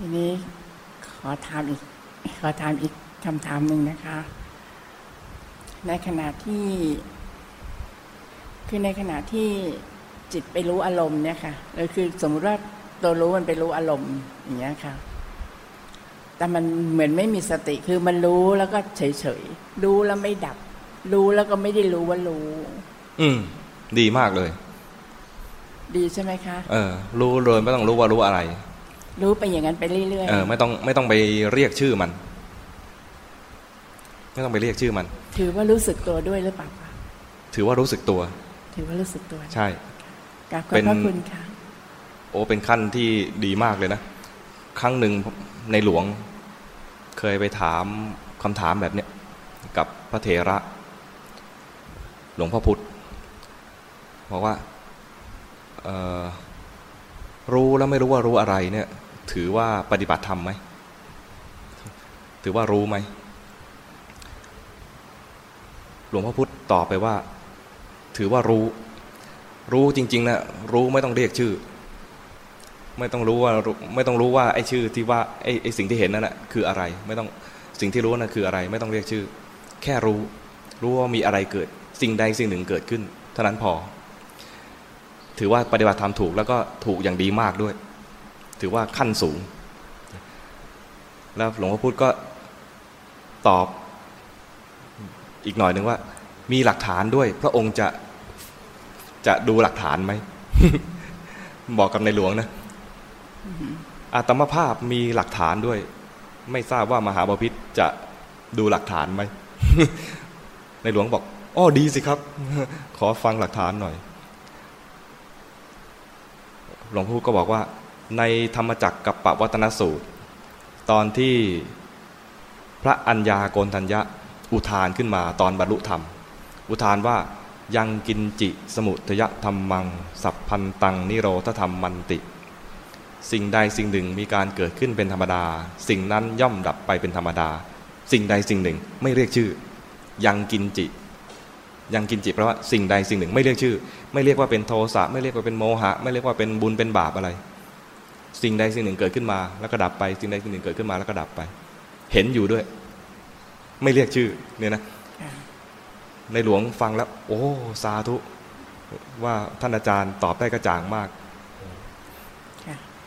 ทีนี้ขอถามอีก ขอถามอีกคำถามหนึ่งนะคะ ในขณะที่ คือในขณะที่จิตไปรู้อารมณ์เนี่ยค่ะคือสมมุติว่าตัวรู้มันไปรู้อารมณ์อย่างเงี้ยค่ะ แต่มันเหมือนไม่มีสติ คือมันรู้แล้วก็เฉยๆรู้แล้วไม่ดับ รู้แล้วก็ไม่ได้รู้ว่ารู้ อืม ดีมากเลย ดีใช่ไหมคะ เออ รู้เลยไม่ต้องรู้ว่ารู้อะไร รู้ไปอย่างนั้นไปเรื่อยๆเออไม่ต้องไม่ต้องไปเรียกชื่อมัน ไม่ต้องไปเรียกชื่อมัน ถือว่ารู้สึกตัวด้วยหรือเปล่าคะถือว่ารู้สึกตัว ถือว่ารู้สึกตัว ใช่กราบขอบพระคุณค่ะโอ้เป็นขั้นที่ดีมากเลยนะ ครั้งหนึ่งในหลวง เคยไปถามคำถามแบบเนี้ยกับพระเถระ หลวงพ่อพุธบอกว่าเอ่อรู้แล้วไม่รู้ว่ารู้อะไรเนี่ย ถือว่าปฏิบัติธรรมไหม ถือว่ารู้ไหม หลวงพ่อพุธตอบไปว่า ถือว่ารู้ รู้จริงๆนะรู้ไม่ต้องเรียกชื่อ ไม่ต้องรู้ว่าไม่ต้องรู้ว่าไอ้ชื่อที่ว่าไอ้ไอ้สิ่งที่เห็นนั่นแหะคืออะไร ไม่ต้องสิ่งที่รู้นั่นคืออะไร ไม่ต้องเรียกชื่อ แค่รู้ รู้ว่ามีอะไรเกิด สิ่งใดสิ่งหนึ่งเกิดขึ้น เท่านั้นพอ ถือว่าปฏิบัติธรรมถูกแล้วก็ถูกอย่างดีมากด้วย ถือว่าขั้นสูง แล้วหลวงพ่อพุธก็ตอบอีกหน่อยหนึ่งว่า มีหลักฐานด้วย พระองค์จะจะดูหลักฐานไหม บอกกับในหลวงนะอาตมภาพมีหลักฐานด้วย ไม่ทราบว่ามหาบาพิษจะดูหลักฐานไหม ในหลวงบอกอ้อดีสิครับ ขอฟังหลักฐานหน่อย หลวงพ่อก็บอกว่า ในธรรมจักรกับปวัตนสูตร ตอนที่พระอัญญาโกนทัญญะอุทานขึ้นมาตอนบรรลุธรรม อุทานว่ายังกินจิสมุทยธรรมัง สัพพันตังนิโรธธรรมมันติ สิ่งใดสิ่งหนึ่งมีการเกิดขึ้นเป็นธรรมดา สิ่งนั้นย่อมดับไปเป็นธรรมดา สิ่งใดสิ่งหนึ่งไม่เรียกชื่อ ยังกินจิยังกินจิแปลว่าสิ่งใดสิ่งหนึ่งไม่เรียกชื่อ ไม่เรียกว่าเป็นโทสะไม่เรียกว่าเป็นโมหะ ไม่เรียกว่าเป็นบุญเป็นบาปอะไร สิ่งใดสิ่งหนึ่งเกิดขึ้นมา แล้วก็ดับไป สิ่งใดสิ่งหนึ่งเกิดขึ้นมาแล้วก็ดับไป เห็นอยู่ด้วย ไม่เรียกชื่อเนี่ยนะในหลวงฟังแล้ว โอ้ สาธุ ว่าท่านอาจารย์ตอบได้กระจ่างมาก